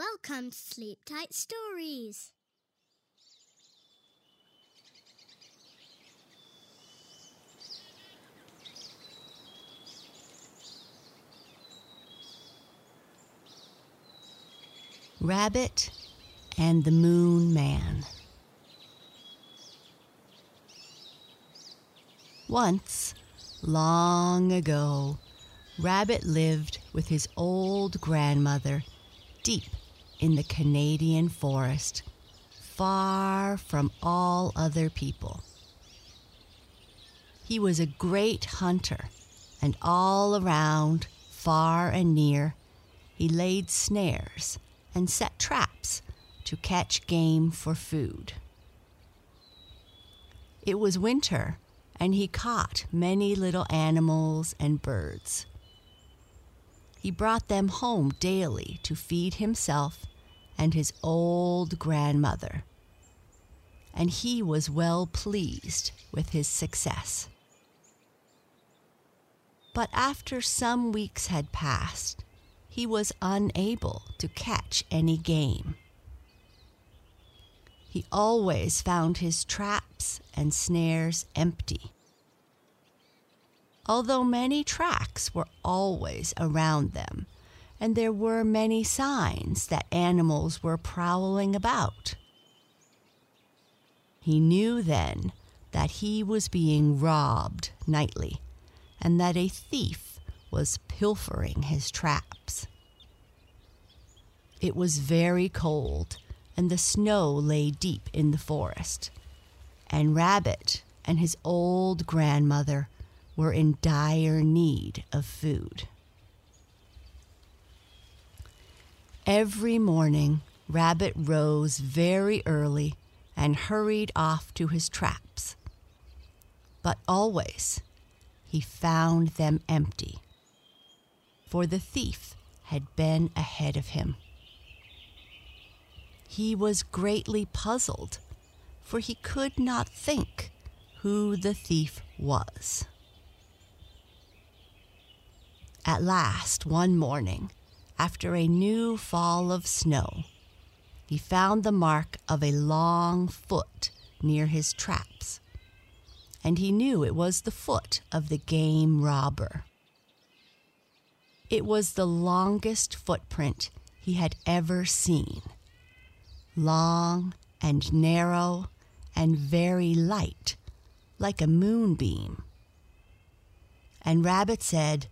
Welcome to Sleep Tight Stories. Rabbit and the Moon Man. Once, long ago, Rabbit lived with his old grandmother deep in the Canadian forest, far from all other people. He was a great hunter, and all around, far and near, he laid snares and set traps to catch game for food. It was winter, and he caught many little animals and birds. He brought them home daily to feed himself and his old grandmother. And he was well pleased with his success. But after some weeks had passed, he was unable to catch any game. He always found his traps and snares empty. Although many tracks were always around them, and there were many signs that animals were prowling about. He knew then that he was being robbed nightly, and that a thief was pilfering his traps. It was very cold, and the snow lay deep in the forest, and Rabbit and his old grandmother were in dire need of food. Every morning, Rabbit rose very early and hurried off to his traps. But always he found them empty, for the thief had been ahead of him. He was greatly puzzled, for he could not think who the thief was. At last, one morning, after a new fall of snow, he found the mark of a long foot near his traps, and he knew it was the foot of the game robber. It was the longest footprint he had ever seen, long and narrow and very light, like a moonbeam. And Rabbit said,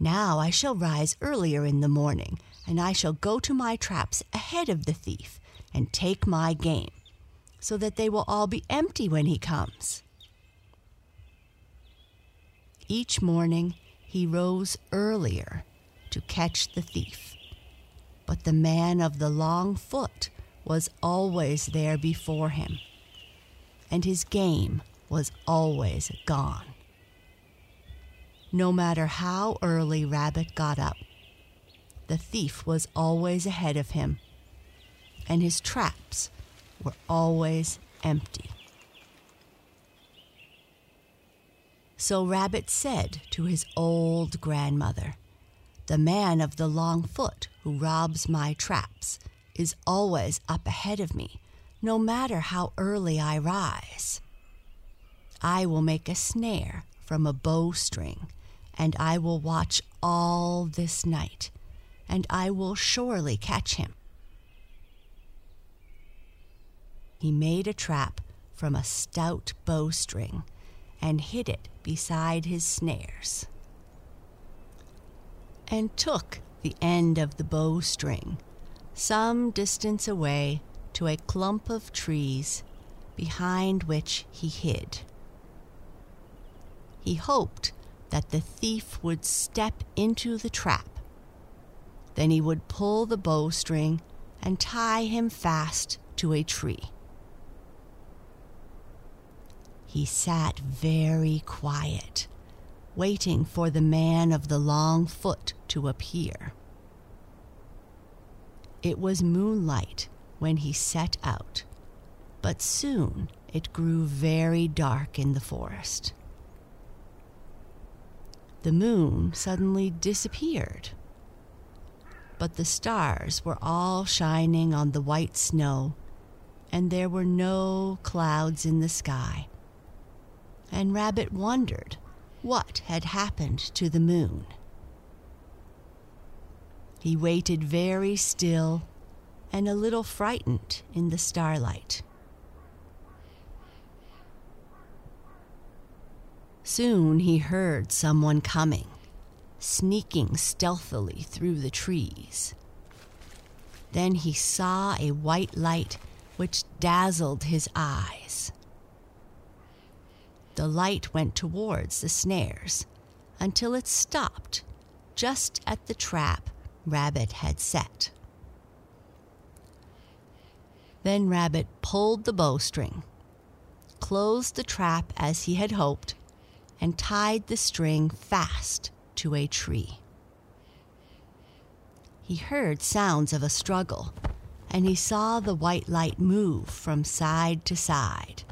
now I shall rise earlier in the morning, and I shall go to my traps ahead of the thief and take my game, so that they will all be empty when he comes. Each morning he rose earlier to catch the thief, but the man of the long foot was always there before him, and his game was always gone no matter how early Rabbit got up. The thief was always ahead of him, and his traps were always empty. So Rabbit said to his old grandmother, The man of the long foot who robs my traps is always up ahead of me, no matter how early I rise. I will make a snare from a bowstring and I will watch all this night, and I will surely catch him. He made a trap from a stout bowstring and hid it beside his snares, and took the end of the bowstring some distance away to a clump of trees behind which he hid. He hoped that the thief would step into the trap. Then he would pull the bowstring and tie him fast to a tree. He sat very quiet, waiting for the man of the long foot to appear. It was moonlight when he set out, but soon it grew very dark in the forest the moon suddenly disappeared. but the stars were all shining on the white snow, and there were no clouds in the sky. And Rabbit wondered what had happened to the moon. He waited very still and a little frightened in the starlight. Soon he heard someone coming, sneaking stealthily through the trees. Then he saw a white light which dazzled his eyes. The light went towards the snares until it stopped just at the trap Rabbit had set. Then Rabbit pulled the bowstring, closed the trap as he had hoped, and tied the string fast to a tree. He heard sounds of a struggle, and he saw the white light move from side to side.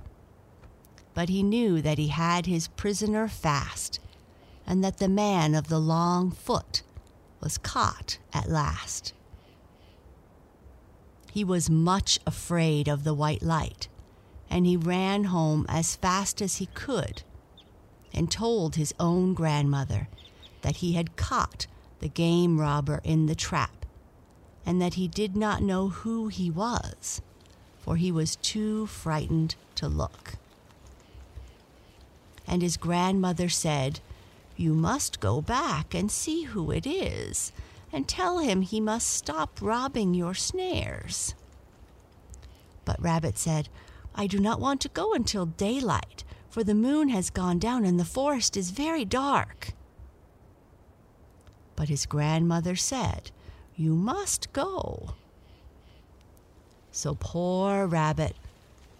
But he knew that he had his prisoner fast, and that the man of the long foot was caught at last. He was much afraid of the white light, and he ran home as fast as he could and told his own grandmother that he had caught the game robber in the trap and that he did not know who he was, for he was too frightened to look. And his grandmother said, You must go back and see who it is, and tell him he must stop robbing your snares. But Rabbit said, I do not want to go until daylight, for the moon has gone down and the forest is very dark. But his grandmother said, You must go. So poor Rabbit,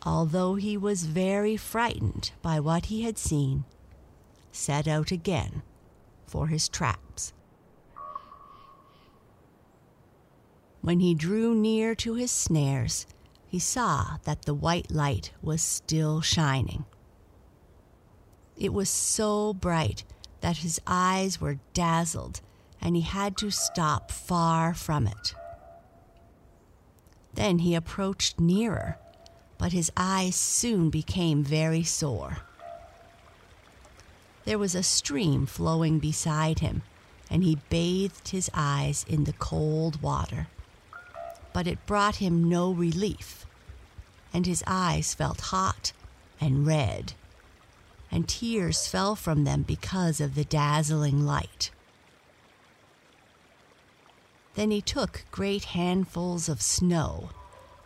although he was very frightened by what he had seen, set out again for his traps. When he drew near to his snares, he saw that the white light was still shining. It was so bright that his eyes were dazzled and he had to stop far from it. Then he approached nearer, but his eyes soon became very sore. There was a stream flowing beside him, and he bathed his eyes in the cold water. But it brought him no relief, and his eyes felt hot and red and tears fell from them because of the dazzling light. Then he took great handfuls of snow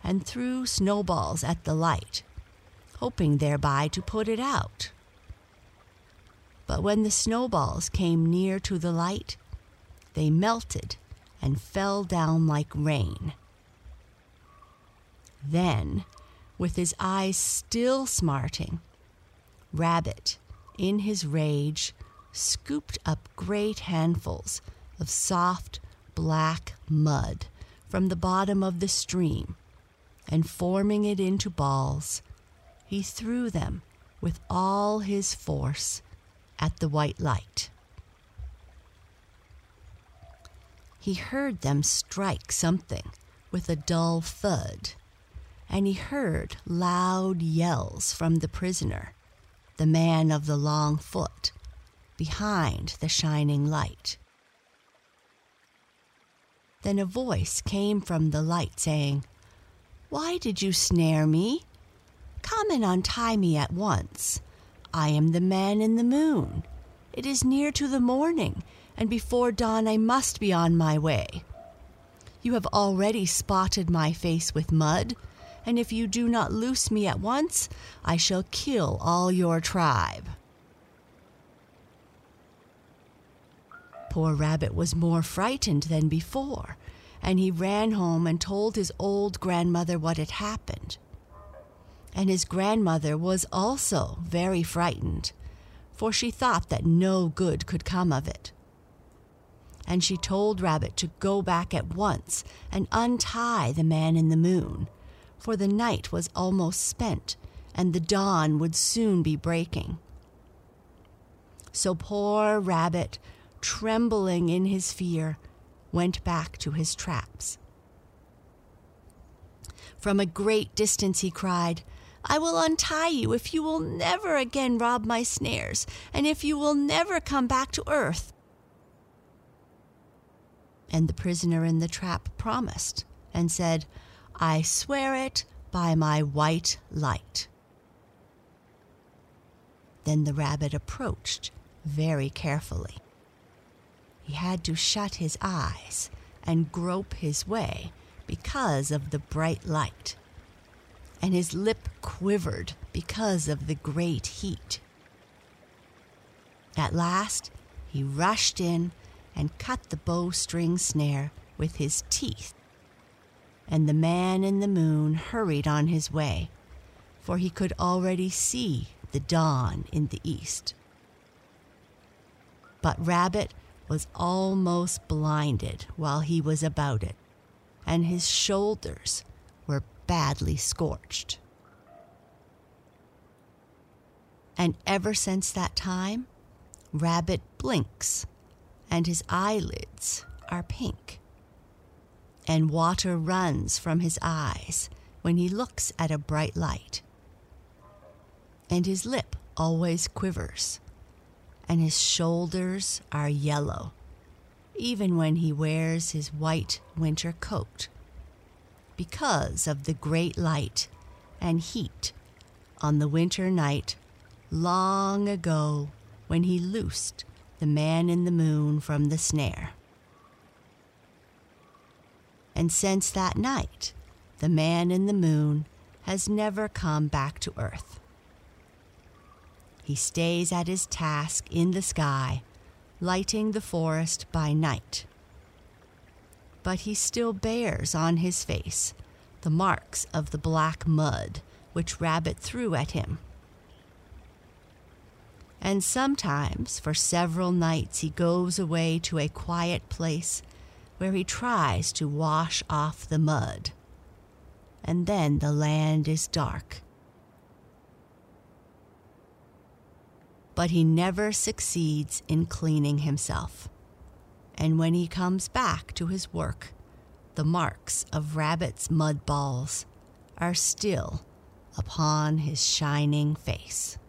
and threw snowballs at the light, hoping thereby to put it out. But when the snowballs came near to the light, they melted and fell down like rain. Then, with his eyes still smarting, Rabbit, in his rage, scooped up great handfuls of soft black mud from the bottom of the stream, and forming it into balls, he threw them with all his force at the white light. He heard them strike something with a dull thud, and he heard loud yells from the prisoner the man of the long foot, behind the shining light. Then a voice came from the light saying, Why did you snare me? Come and untie me at once. I am the man in the moon. It is near to the morning, and before dawn I must be on my way. You have already spotted my face with mud and if you do not loose me at once, I shall kill all your tribe. Poor Rabbit was more frightened than before, and he ran home and told his old grandmother what had happened. And his grandmother was also very frightened, for she thought that no good could come of it. And she told Rabbit to go back at once and untie the man in the moon, for the night was almost spent and the dawn would soon be breaking. So poor Rabbit, trembling in his fear, went back to his traps. From a great distance he cried, I will untie you if you will never again rob my snares, and if you will never come back to earth. And the prisoner in the trap promised and said, I swear it by my white light. Then the rabbit approached very carefully. He had to shut his eyes and grope his way because of the bright light, and his lip quivered because of the great heat. At last, he rushed in and cut the bowstring snare with his teeth, and the man in the moon hurried on his way, for he could already see the dawn in the east. But Rabbit was almost blinded while he was about it, and his shoulders were badly scorched. And ever since that time, Rabbit blinks, and his eyelids are pink. And water runs from his eyes when he looks at a bright light. And his lip always quivers and his shoulders are yellow, even when he wears his white winter coat, because of the great light and heat on the winter night long ago when he loosed the man in the moon from the snare. And since that night, the man in the moon has never come back to earth. He stays at his task in the sky, lighting the forest by night. But he still bears on his face the marks of the black mud which Rabbit threw at him. And sometimes, for several nights, he goes away to a quiet place where he tries to wash off the mud. And then the land is dark but he never succeeds in cleaning himself. And when he comes back to his work, the marks of Rabbit's mud balls are still upon his shining face.